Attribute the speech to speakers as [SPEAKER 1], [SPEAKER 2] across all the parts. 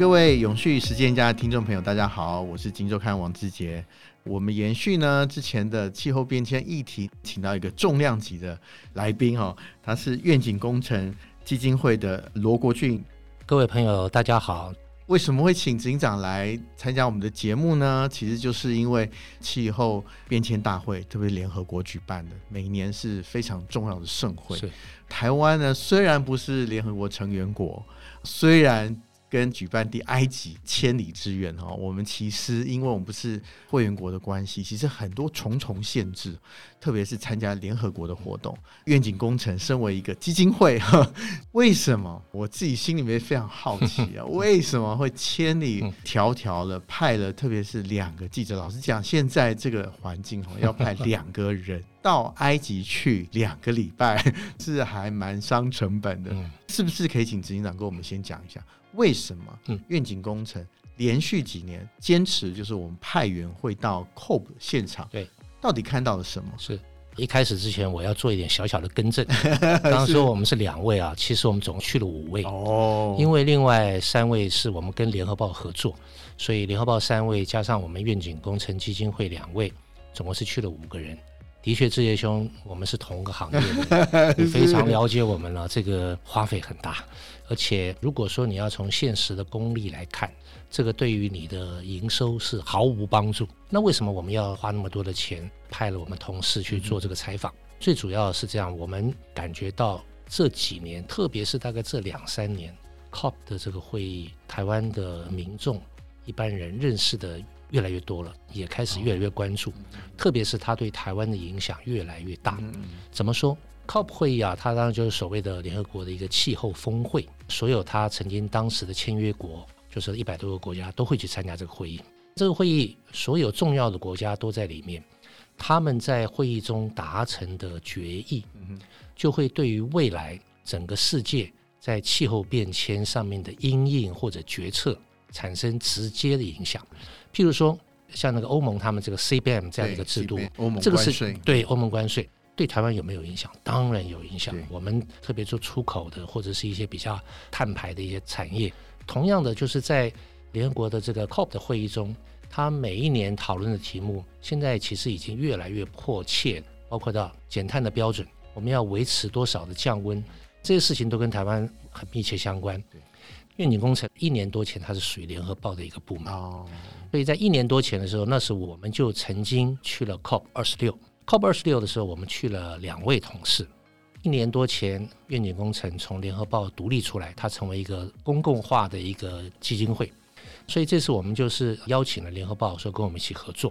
[SPEAKER 1] 各位永续实践家的听众朋友，大家好，我是金周刊王志杰。我们延续呢之前的气候变迁议题，请到一个重量级的来宾哦，他是愿景工程基金会的罗国俊。
[SPEAKER 2] 各位朋友，大家好。
[SPEAKER 1] 为什么会请警长来参加我们的节目呢？其实就是因为气候变迁大会，特别是联合国举办的，每年是非常重要的盛会。台湾呢，虽然不是联合国成员国，虽然。跟举办地埃及千里之远哈，我们其实因为我们不是会员国的关系，其实很多重重限制，特别是参加联合国的活动。愿景工程身为一个基金会，为什么我自己心里面非常好奇啊？为什么会千里迢迢的派了，特别是两个记者？老实讲，现在这个环境哈，要派两个人到埃及去两个礼拜，是还蛮伤成本的，是不是？可以请执行长跟我们先讲一下。为什么？嗯，愿景工程连续几年坚持就是我们派员会到 COP 现场，对，到底看到了什么？
[SPEAKER 2] 是一开始之前我要做一点小小的更正，刚刚说我们是两位啊，其实我们总共去了五位哦，因为另外三位是我们跟联合报合作，所以联合报三位加上我们愿景工程基金会两位，总共是去了五个人。的确，志业兄，我们是同个行业的，你非常了解我们了。这个花费很大，而且如果说你要从现实的功利来看，这个对于你的营收是毫无帮助。那为什么我们要花那么多的钱派了我们同事去做这个采访？最主要是这样，我们感觉到这几年，特别是大概这两三年，COP 的这个会议，台湾的民众一般人认识的。越来越多了，也开始越来越关注，特别是它对台湾的影响越来越大。怎么说？COP 会议啊，它当然就是所谓的联合国的一个气候峰会，所有它曾经当时的签约国，就是一百多个国家都会去参加这个会议。这个会议所有重要的国家都在里面，他们在会议中达成的决议，就会对于未来整个世界在气候变迁上面的因应或者决策产生直接的影响。譬如说，像那个欧盟他们这个 CBAM 这样的一个制度，这个是对欧盟关税对台湾有没有影响？当然有影响。我们特别做出口的或者是一些比较碳排的一些产业，同样的就是在联合国的这个 COP 的会议中，他每一年讨论的题目，现在其实已经越来越迫切，包括到减碳的标准，我们要维持多少的降温，这些事情都跟台湾很密切相关。愿景工程一年多前，它是属于联合报的一个部门，所以在一年多前的时候，那时我们就曾经去了 COP 二十六。COP 二十六的时候，我们去了两位同事。一年多前，愿景工程从联合报独立出来，它成为一个公共化的一个基金会，所以这次我们就是邀请了联合报说跟我们一起合作。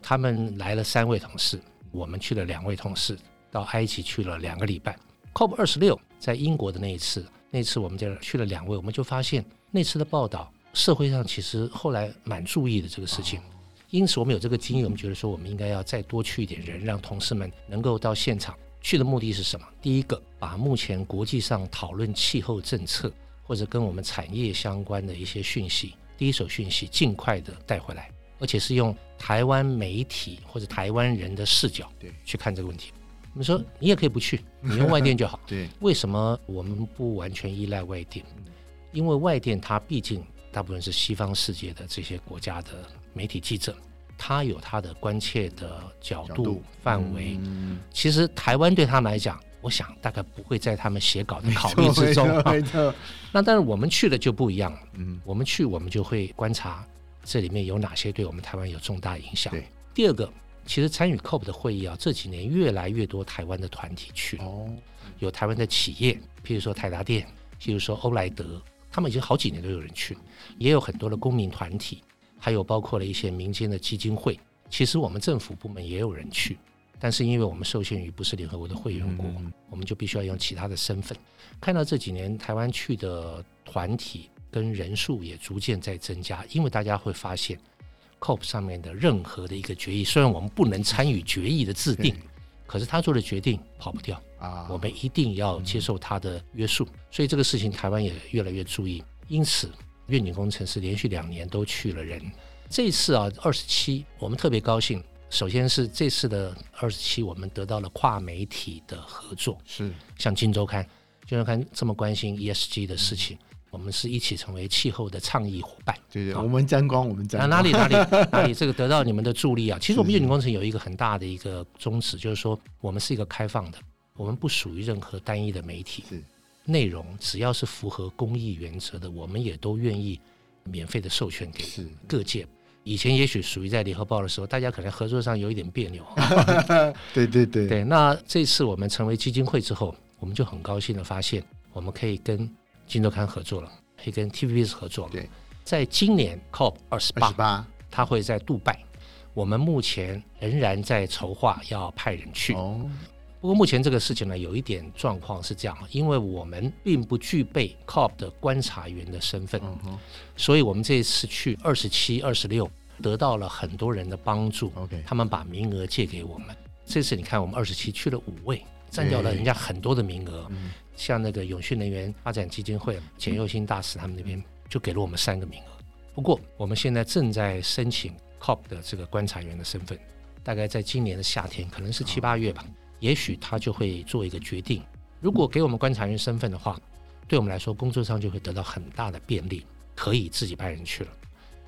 [SPEAKER 2] 他们来了三位同事，我们去了两位同事，到埃及去了两个礼拜。COP 二十六在英国的那一次。那次我们在去了两位，我们就发现那次的报道，社会上其实后来蛮注意的这个事情。因此，我们有这个经验，我们觉得说我们应该要再多去一点人，让同事们能够到现场去的目的是什么？第一个，把目前国际上讨论气候政策或者跟我们产业相关的一些讯息，第一手讯息尽快的带回来，而且是用台湾媒体或者台湾人的视角去看这个问题。你说你也可以不去，你用外电就好。对，为什么我们不完全依赖外电？因为外电它毕竟大部分是西方世界的这些国家的媒体记者，他有他的关切的角度范围。其实台湾对他们来讲，我想大概不会在他们写稿的考虑之中。那但是我们去了就不一样了。嗯，我们去我们就会观察这里面有哪些对我们台湾有重大影响。第二个。其实参与 COP 的会议啊，这几年越来越多台湾的团体去，有台湾的企业，譬如说台达电，譬如说欧莱德，他们已经好几年都有人去，也有很多的公民团体，还有包括了一些民间的基金会。其实我们政府部门也有人去，但是因为我们受限于不是联合国的会员国，我们就必须要用其他的身份。看到这几年台湾去的团体跟人数也逐渐在增加，因为大家会发现。COP 上面的任何的一个决议，虽然我们不能参与决议的制定，可是他做的决定跑不掉啊，我们一定要接受他的约束。所以这个事情台湾也越来越注意。因此，愿景工程师连续两年都去了人。这次啊，二十七，我们特别高兴。首先是这次的二十七，我们得到了跨媒体的合作，是像《金周刊》《金周刊》这么关心 ESG 的事情。我们是一起成为气候的倡议伙伴。
[SPEAKER 1] 对对，我们沾光，我们沾光。
[SPEAKER 2] 哪里哪里 哪里，这个得到你们的助力啊！其实我们愿景工程有一个很大的一个宗旨，就是说我们是一个开放的，我们不属于任何单一的媒体。是内容只要是符合公益原则的，我们也都愿意免费的授权给各界。以前也许属于在联合报的时候，大家可能合作上有一点别扭。
[SPEAKER 1] 对对对
[SPEAKER 2] 对。那这次我们成为基金会之后，我们就很高兴的发现，我们可以跟《今周刊》合作了，可以跟 TVBS 合作了。对，在今年 COP 二十八，他会在杜拜，我们目前仍然在筹划要派人去。哦。不过目前这个事情呢，有一点状况是这样，因为我们并不具备 COP 的观察员的身份，嗯、所以我们这一次去二十七、二十六，得到了很多人的帮助。OK，他们把名额借给我们。这次你看，我们二十七去了五位，占掉了人家很多的名额。嗯、像那个永续能源发展基金会简又新大使他们那边就给了我们三个名额。不过我们现在正在申请 COP 的这个观察员的身份，大概在今年的夏天，可能是七八月吧。也许他就会做一个决定。如果给我们观察员身份的话，对我们来说工作上就会得到很大的便利，可以自己派人去了。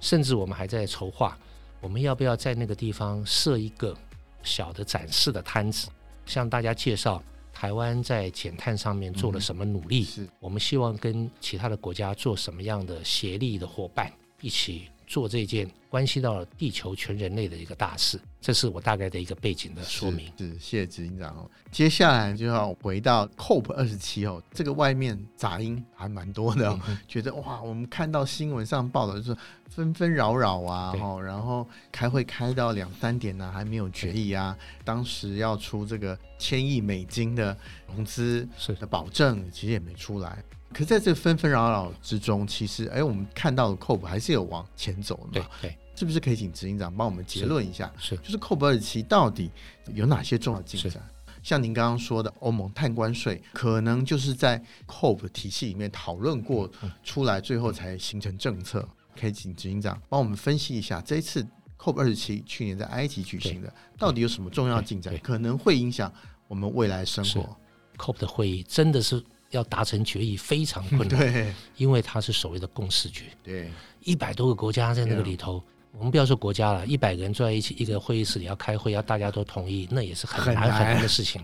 [SPEAKER 2] 甚至我们还在筹划，我们要不要在那个地方设一个小的展示的摊子，向大家介绍台湾在减碳上面做了什么努力。是我们希望跟其他的国家做什么样的协力的伙伴一起。做这件关系到地球全人类的一个大事，这是我大概的一个背景的说明。
[SPEAKER 1] 是，是谢谢执行长哦。接下来就要回到 COP 二十七哦，这个外面杂音还蛮多的，哦，嗯、觉得哇，我们看到新闻上报道就是纷纷扰扰啊，哈，然后开会开到两三点呢，啊，还没有决议啊。当时要出这个千亿美金的融资的保证，其实也没出来。可是在这纷纷扰扰之中，其实哎，我们看到的 COP 还是有往前走的嘛？对，对，是不是可以请执行长帮我们结论一下？是，是就是 COP 二十七到底有哪些重要进展？像您刚刚说的，欧盟碳关税可能就是在 COP 体系里面讨论过出来，最后才形成政策。可以请执行长帮我们分析一下，这一次 COP 二十七去年在埃及举行的，到底有什么重要进展？可能会影响我们未来生活。
[SPEAKER 2] COP 的会议真的是。要达成决议非常困难，对，因为它是所谓的共识决，对，一百多个国家在那个里头，我们不要说国家了，一百个人坐在一起一个会议室里要开会，要大家都同意，那也是很难很难的事情。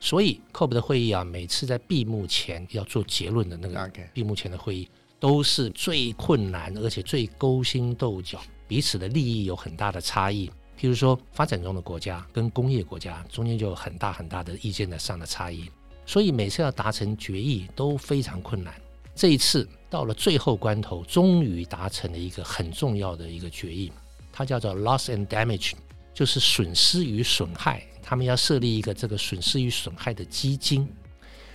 [SPEAKER 2] 所以 COP 的会议啊，每次在闭幕前要做结论的那个闭幕前的会议，都是最困难而且最勾心斗角，彼此的利益有很大的差异。譬如说，发展中的国家跟工业国家中间就有很大很大的意见的上的差异。所以每次要达成决议都非常困难。这一次到了最后关头，终于达成了一个很重要的一个决议，它叫做 loss and damage，就是损失与损害。他们要设立一个这个损失与损害的基金。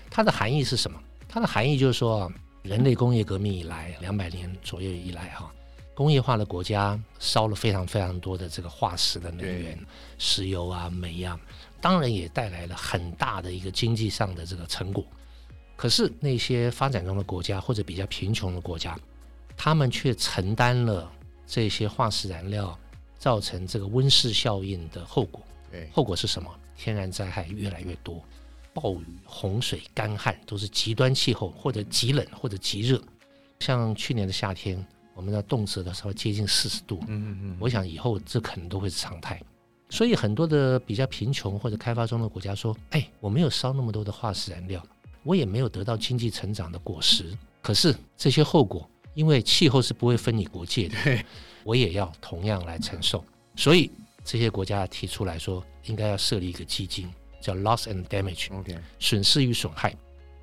[SPEAKER 2] 它的含义是什么？它的含义就是说，人类工业革命以来，两百年左右以来，哈，工业化的国家烧了非常非常多的这个化石的能源，石油啊、煤啊。当然也带来了很大的一个经济上的这个成果，可是那些发展中的国家或者比较贫穷的国家，他们却承担了这些化石燃料造成这个温室效应的后果。后果是什么？天然灾害越来越多，暴雨、洪水、干旱都是极端气候，或者极冷或者极热。像去年的夏天，我们的动辄的时候接近四十度。嗯嗯嗯，我想以后这可能都会是常态。所以很多的比较贫穷或者开发中的国家说：“哎，我没有烧那么多的化石燃料，我也没有得到经济成长的果实。可是这些后果，因为气候是不会分你国界的，我也要同样来承受。所以这些国家提出来说，应该要设立一个基金，叫 Loss and Damage，OK，损失与损害。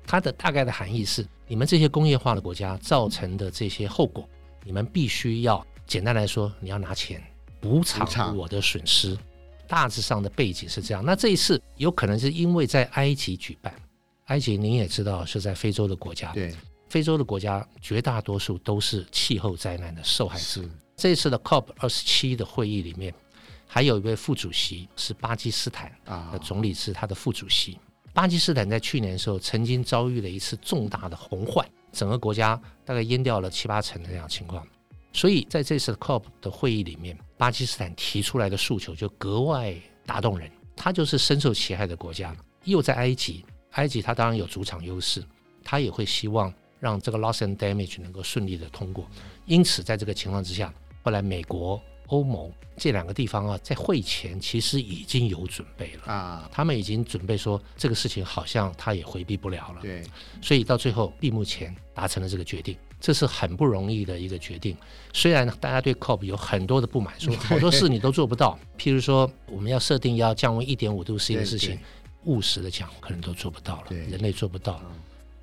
[SPEAKER 2] 它的大概的含义是，你们这些工业化的国家造成的这些后果，你们必须要简单来说，你要拿钱补偿我的损失。”大致上的背景是这样。那这一次有可能是因为在埃及举办，埃及您也知道是在非洲的国家，对，非洲的国家绝大多数都是气候灾难的受害者。这一次的 COP 二十七的会议里面，还有一位副主席是巴基斯坦的总理，是他的副主席。巴基斯坦在去年的时候曾经遭遇了一次重大的洪患，整个国家大概淹掉了七八成的这样情况。所以在这次 COP 的会议里面，巴基斯坦提出来的诉求就格外打动人。他就是深受其害的国家，又在埃及，埃及他当然有主场优势，他也会希望让这个 loss and damage 能够顺利的通过。因此，在这个情况之下，后来美国、欧盟这两个地方啊，在会前其实已经有准备了啊，他们已经准备说这个事情好像他也回避不了了。
[SPEAKER 1] 对，
[SPEAKER 2] 所以到最后闭幕前达成了这个决定，这是很不容易的一个决定。虽然大家对 COP 有很多的不满，说好多事你都做不到，譬如说我们要设定要降温一点五度 C 的事情，务实的讲可能都做不到了，人类做不到。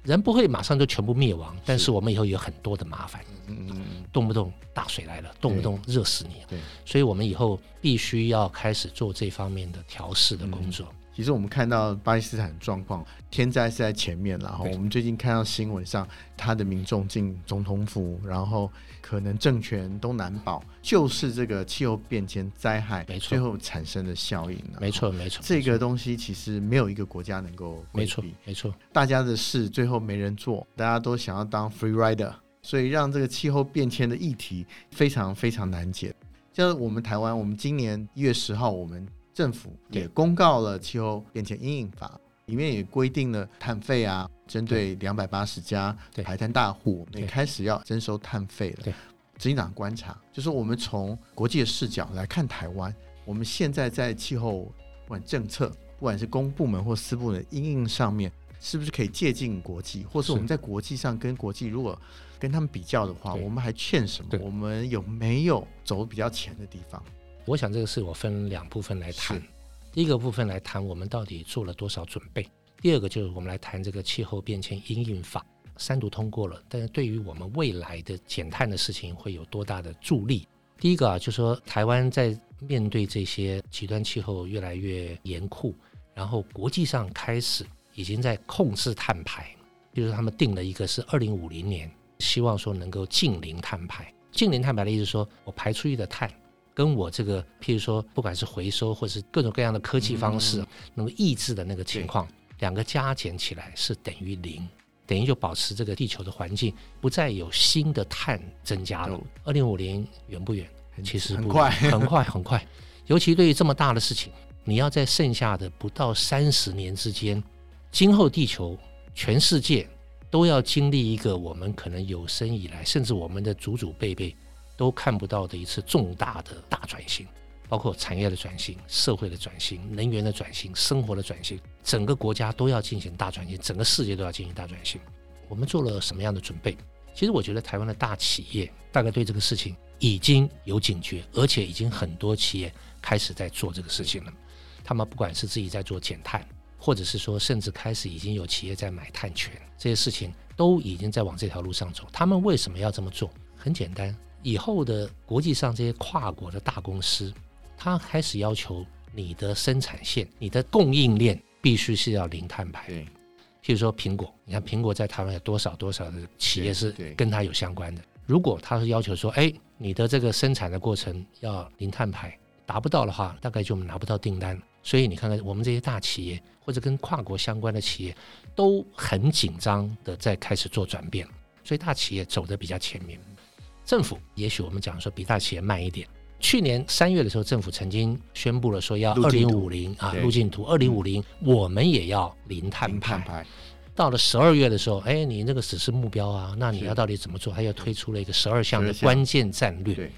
[SPEAKER 2] 人不会马上就全部灭亡，但是。我们以后有很多的麻烦，嗯嗯，动不动大水来了，动不动热死你，对，所以我们以后必须要开始做这方面的调试的工作。
[SPEAKER 1] 其实我们看到巴基斯坦状况，天灾是在前面，然后我们最近看到新闻上，他的民众进总统府，然后可能政权都难保，就是这个气候变迁灾害，没错，最后产生的效应。
[SPEAKER 2] 没错，没错，
[SPEAKER 1] 这个东西其实没有一个国家能够
[SPEAKER 2] 没错，没错，
[SPEAKER 1] 大家的事最后没人做，大家都想要当 free rider，所以让这个气候变迁的议题非常非常难解。就是我们台湾，我们今年一月十号，我们。政府也公告了气候变迁阴影法，里面也规定了碳费啊，针对两百八十家排碳大户，也开始要征收碳费了。执行长观察，就是我们从国际的视角来看台湾，我们现在在气候不管政策，不管是公部门或私部门的因应上面，是不是可以借鉴国际，或是我们在国际上跟国际如果跟他们比较的话，我们还欠什么？我们有没有走比较前的地方？
[SPEAKER 2] 我想这个事我分两部分来谈，第一个部分来谈我们到底做了多少准备，第二个就是我们来谈这个气候变迁因应法三读通过了，但是对于我们未来的减碳的事情会有多大的助力？第一个啊，就是说台湾在面对这些极端气候越来越严酷，然后国际上开始已经在控制碳排，比如说他们定了一个是二零五零年，希望说能够净零碳排。净零碳排的意思是说我排出去的碳。跟我这个，譬如说，不管是回收或是各种各样的科技方式，那么抑制的那个情况，两个加减起来是等于零，等于就保持这个地球的环境不再有新的碳增加了。二零五零远不远？其实
[SPEAKER 1] 很快，
[SPEAKER 2] 很快，很快。尤其对于这么大的事情，你要在剩下的不到三十年之间，今后地球全世界都要经历一个我们可能有生以来，甚至我们的祖祖辈辈。都看不到的一次重大的大转型，包括产业的转型、社会的转型、能源的转型、生活的转型，整个国家都要进行大转型，整个世界都要进行大转型。我们做了什么样的准备？其实我觉得台湾的大企业大概对这个事情已经有警觉，而且已经很多企业开始在做这个事情了。他们不管是自己在做减碳，或者是说甚至开始已经有企业在买碳权，这些事情都已经在往这条路上走。他们为什么要这么做？很简单。以后的国际上这些跨国的大公司，它开始要求你的生产线、你的供应链必须是要零碳排。对，譬如说苹果，你看苹果在台湾有多少多少的企业是跟它有相关的。如果它是要求说，哎，你的这个生产的过程要零碳排，达不到的话，大概就拿不到订单。所以你看看我们这些大企业或者跟跨国相关的企业，都很紧张的在开始做转变。所以大企业走的比较前面。政府也许我们讲说比大企业慢一点。去年三月的时候，政府曾经宣布了说要二零五零啊，路径图二零五零，我们也要零碳排。到了十二月的时候，哎，你那个只是目标啊，那你要到底怎么做？他又推出了一个十二项的关键战略。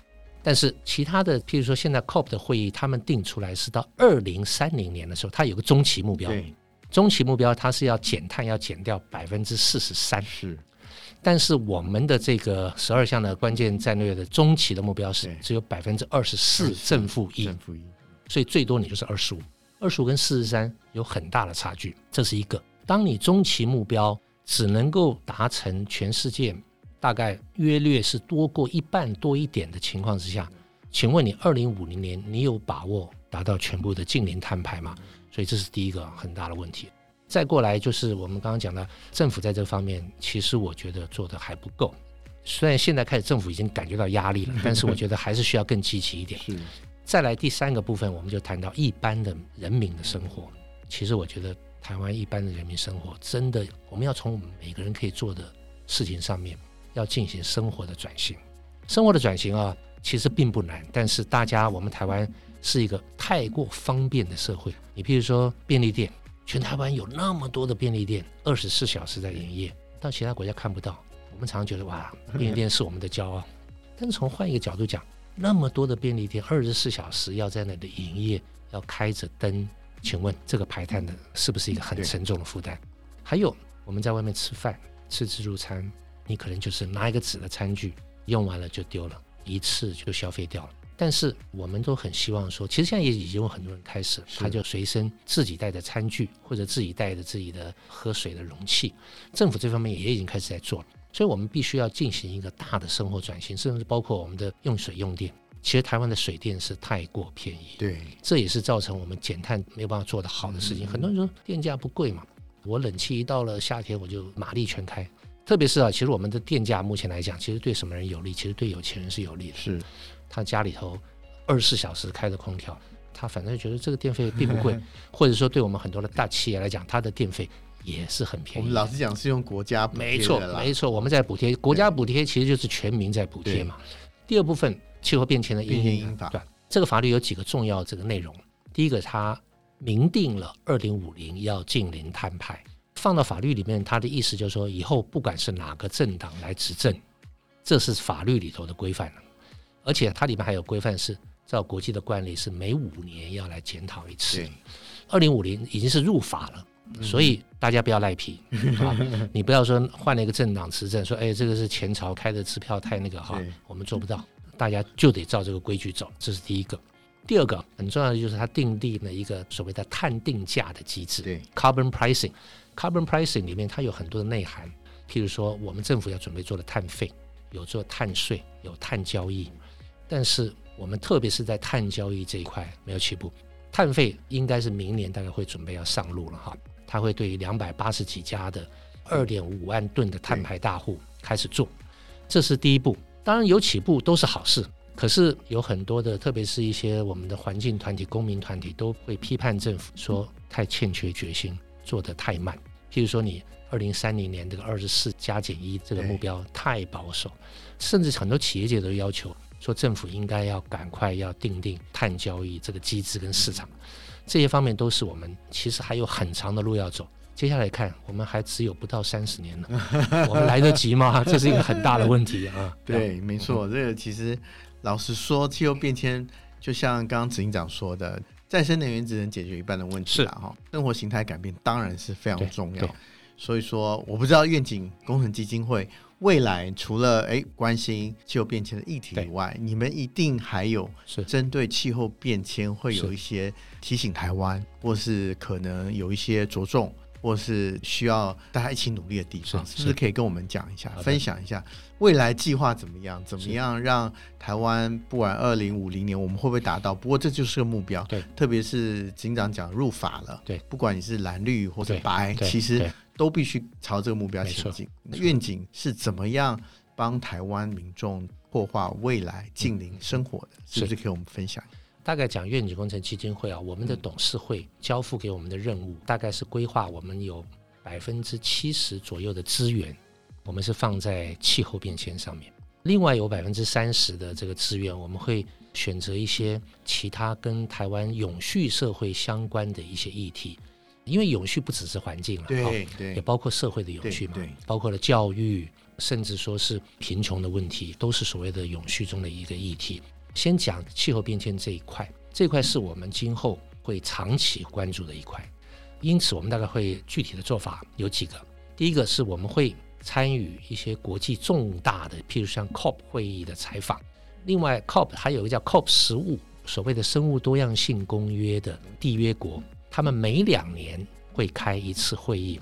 [SPEAKER 2] 但是其他的，譬如说现在 COP 的会议，他们定出来是到二零三零年的时候，它有个中期目标。中期目标它是要减碳，要减掉百分之四十三。是。但是我们的这个十二项的关键战略的中期的目标是只有百分之二十四正负一，正负一，所以最多你就是二十五，二十五跟四十三有很大的差距，这是一个。当你中期目标只能够达成全世界大概约略是多过一半多一点的情况之下，请问你二零五零年你有把握达到全部的净零碳排吗？所以这是第一个很大的问题。再过来就是我们刚刚讲的，政府在这方面其实我觉得做的还不够。虽然现在开始政府已经感觉到压力了，但是我觉得还是需要更积极一点。是。再来第三个部分，我们就谈到一般的人民的生活。其实我觉得台湾一般的人民生活，真的我们要从我们每个人可以做的事情上面，要进行生活的转型。生活的转型啊，其实并不难，但是大家我们台湾是一个太过方便的社会。你譬如说便利店。全台湾有那么多的便利店，二十四小时在营业，到其他国家看不到。我们常常觉得哇，便利店是我们的骄傲。但是从换一个角度讲，那么多的便利店二十四小时要在那里营业，要开着灯，请问这个排碳的是不是一个很沉重的负担？还有我们在外面吃饭吃自助餐，你可能就是拿一个纸的餐具，用完了就丢了，一次就消费掉了。但是我们都很希望说，其实现在也已经有很多人开始，他就随身自己带着餐具，或者自己带着自己的喝水的容器。政府这方面也已经开始在做了，所以我们必须要进行一个大的生活转型，甚至包括我们的用水用电。其实台湾的水电是太过便宜，
[SPEAKER 1] 对，
[SPEAKER 2] 这也是造成我们减碳没有办法做得好的事情。很多人说电价不贵嘛，我冷气一到了夏天我就马力全开。特别是啊，其实我们的电价目前来讲，其实对什么人有利？其实对有钱人是有利的。
[SPEAKER 1] 是。他
[SPEAKER 2] 家里头二十四小时开着空调，他反正觉得这个电费并不贵，或者说对我们很多的大企业来讲，它的电费也是很便宜。
[SPEAKER 1] 我们老实讲是用国家补贴，
[SPEAKER 2] 没错没错，我们在补贴，国家补贴其实就是全民在补贴嘛。第二部分气候变迁的因应法，对，这个法律有几个重要这个内容。第一个，它明定了二零五零要近零碳排，放到法律里面，他的意思就是说，以后不管是哪个政党来执政，这是法律里头的规范了。而且它里面还有规范，是照国际的惯例，是每五年要来检讨一次。二零五零已经是入法了，所以大家不要赖皮 啊！你不要说换了一个政党执政，说哎，这个是前朝开的支票太那个哈，我们做不到，大家就得照这个规矩走。这是第一个。第二个很重要的就是它订立了一个所谓的碳定价的机制，对，carbon pricing。carbon pricing 里面它有很多的内涵，譬如说我们政府要准备做的碳费，有做碳税，有碳交易。但是我们特别是在碳交易这一块没有起步，碳费应该是明年大概会准备要上路了哈，它会对于两百八十几家的二点五万吨的碳排大户开始做，这是第一步。当然有起步都是好事，可是有很多的，特别是一些我们的环境团体、公民团体都会批判政府说太欠缺决心，做得太慢。譬如说你二零三零年这个二十四加减一这个目标太保守，甚至很多企业界都要求。说政府应该要赶快要定定碳交易这个机制跟市场，这些方面都是我们其实还有很长的路要走。接下来看，我们还只有不到三十年了，我们来得及吗？这是一个很大的问题啊。
[SPEAKER 1] 对，没错，这个其实老实说，气候变迁就像刚刚执行长说的，再生能源只能解决一半的问题啊哈。生活形态改变当然是非常重要。所以说，我不知道愿景工程基金会。未来除了诶关心气候变迁的议题以外，你们一定还有针对气候变迁会有一些提醒台湾，或是可能有一些着重，或是需要大家一起努力的地方，是，是不是可以跟我们讲一下，分享一下未来计划怎么样？怎么样让台湾不管二零五零年我们会不会达到？不过这就是个目标。对，特别是警长讲入法了，对，不管你是蓝绿或者白，其实。都必须朝这个目标前进。愿景是怎么样帮台湾民众破化未来近邻生活的？是不是可以我们分享？
[SPEAKER 2] 大概讲愿景工程基金会啊，我们的董事会交付给我们的任务，大概是规划我们有百分之七十左右的资源，我们是放在气候变迁上面。另外有百分之三十的这个资源，我们会选择一些其他跟台湾永续社会相关的一些议题。因为永续不只是环境了，对对，也包括社会的永续嘛，对，包括了教育，甚至说是贫穷的问题，都是所谓的永续中的一个议题。先讲气候变迁这一块，这一块是我们今后会长期关注的一块。因此，我们大概会具体的做法有几个。第一个是我们会参与一些国际重大的，譬如像 COP 会议的采访。另外，COP 还有一个叫 COP 十五，所谓的生物多样性公约的缔约国。他们每两年会开一次会议。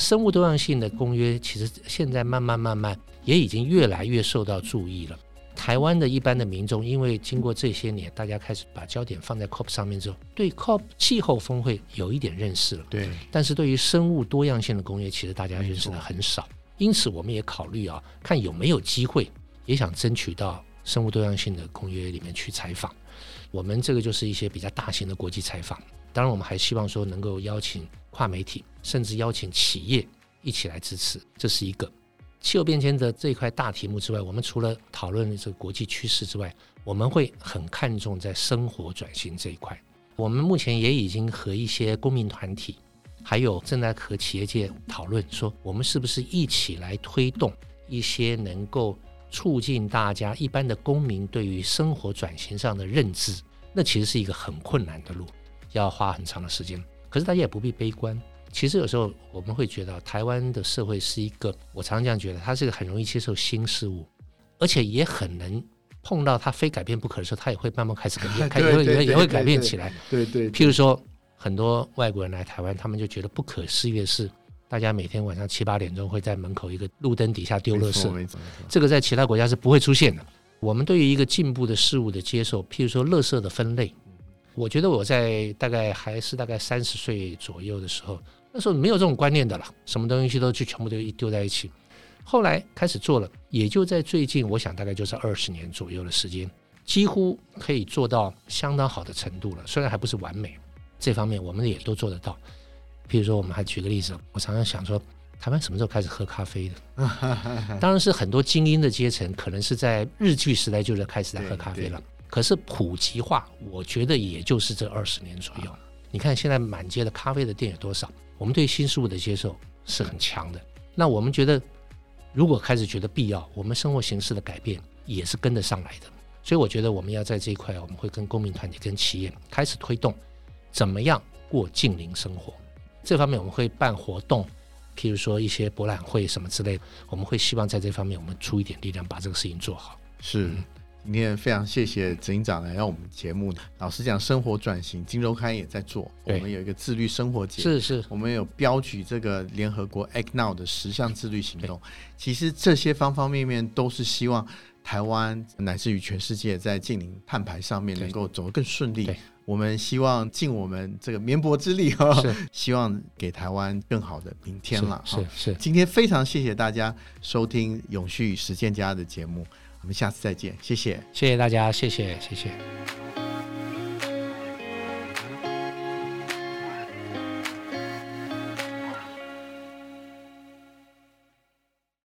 [SPEAKER 2] 生物多样性的公约其实现在慢慢慢慢也已经越来越受到注意了。台湾的一般的民众，因为经过这些年，大家开始把焦点放在 COP 上面之后，对 COP 气候峰会有一点认识了。对，但是对于生物多样性的公约，其实大家认识的很少。因此，我们也考虑啊，看有没有机会，也想争取到生物多样性的公约里面去采访。我们这个就是一些比较大型的国际采访。当然，我们还希望说能够邀请跨媒体，甚至邀请企业一起来支持。这是一个气候变迁的这一块大题目之外，我们除了讨论这个国际趋势之外，我们会很看重在生活转型这一块。我们目前也已经和一些公民团体，还有正在和企业界讨论说，我们是不是一起来推动一些能够促进大家一般的公民对于生活转型上的认知，那其实是一个很困难的路，要花很长的时间。可是大家也不必悲观。其实有时候我们会觉得，台湾的社会是一个，我常常这样觉得，它是一个很容易接受新事物，而且也很能碰到它非改变不可的时候，它也会慢慢开始改变，开始会也也会改变起来。
[SPEAKER 1] 对对，对，
[SPEAKER 2] 譬如说，很多外国人来台湾，他们就觉得不可思议的是，大家每天晚上七八点钟会在门口一个路灯底下丢垃圾，这个在其他国家是不会出现的。我们对于一个进步的事物的接受，譬如说垃圾的分类。我觉得我在大概还是大概三十岁左右的时候，那时候没有这种观念的了，什么东西都去全部都一丢在一起。后来开始做了，也就在最近，我想大概就是二十年左右的时间，几乎可以做到相当好的程度了。虽然还不是完美，这方面我们也都做得到。譬如说，我们还举个例子，我常常想说，台湾什么时候开始喝咖啡的？当然是很多精英的阶层，可能是在日剧时代就在开始在喝咖啡了。可是普及化，我觉得也就是这二十年左右。你看现在满街的咖啡的店有多少？我们对新事物的接受是很强的。那我们觉得，如果开始觉得必要，我们生活形式的改变也是跟得上来的。所以我觉得我们要在这一块，我们会跟公民团体、跟企业开始推动，怎么样过近零生活。这方面我们会办活动，譬如说一些博览会什么之类的，我们会希望在这方面我们出一点力量，把这个事情做好。
[SPEAKER 1] 是。今天非常谢谢执行长来到我们节目。老实讲，生活转型，金周刊也在做。我们有一个自律生活节，
[SPEAKER 2] 是是。
[SPEAKER 1] 我们有标举这个联合国 Act Now 的十项自律行动。其实这些方方面面都是希望台湾乃至于全世界在净零碳排上面能够走得更顺利。我们希望尽我们这个绵薄之力哈，希望给台湾更好的明天了。
[SPEAKER 2] 是是，是。
[SPEAKER 1] 今天非常谢谢大家收听永续实践家的节目。我们下次再见，谢谢，
[SPEAKER 2] 谢谢大家，谢谢，谢谢。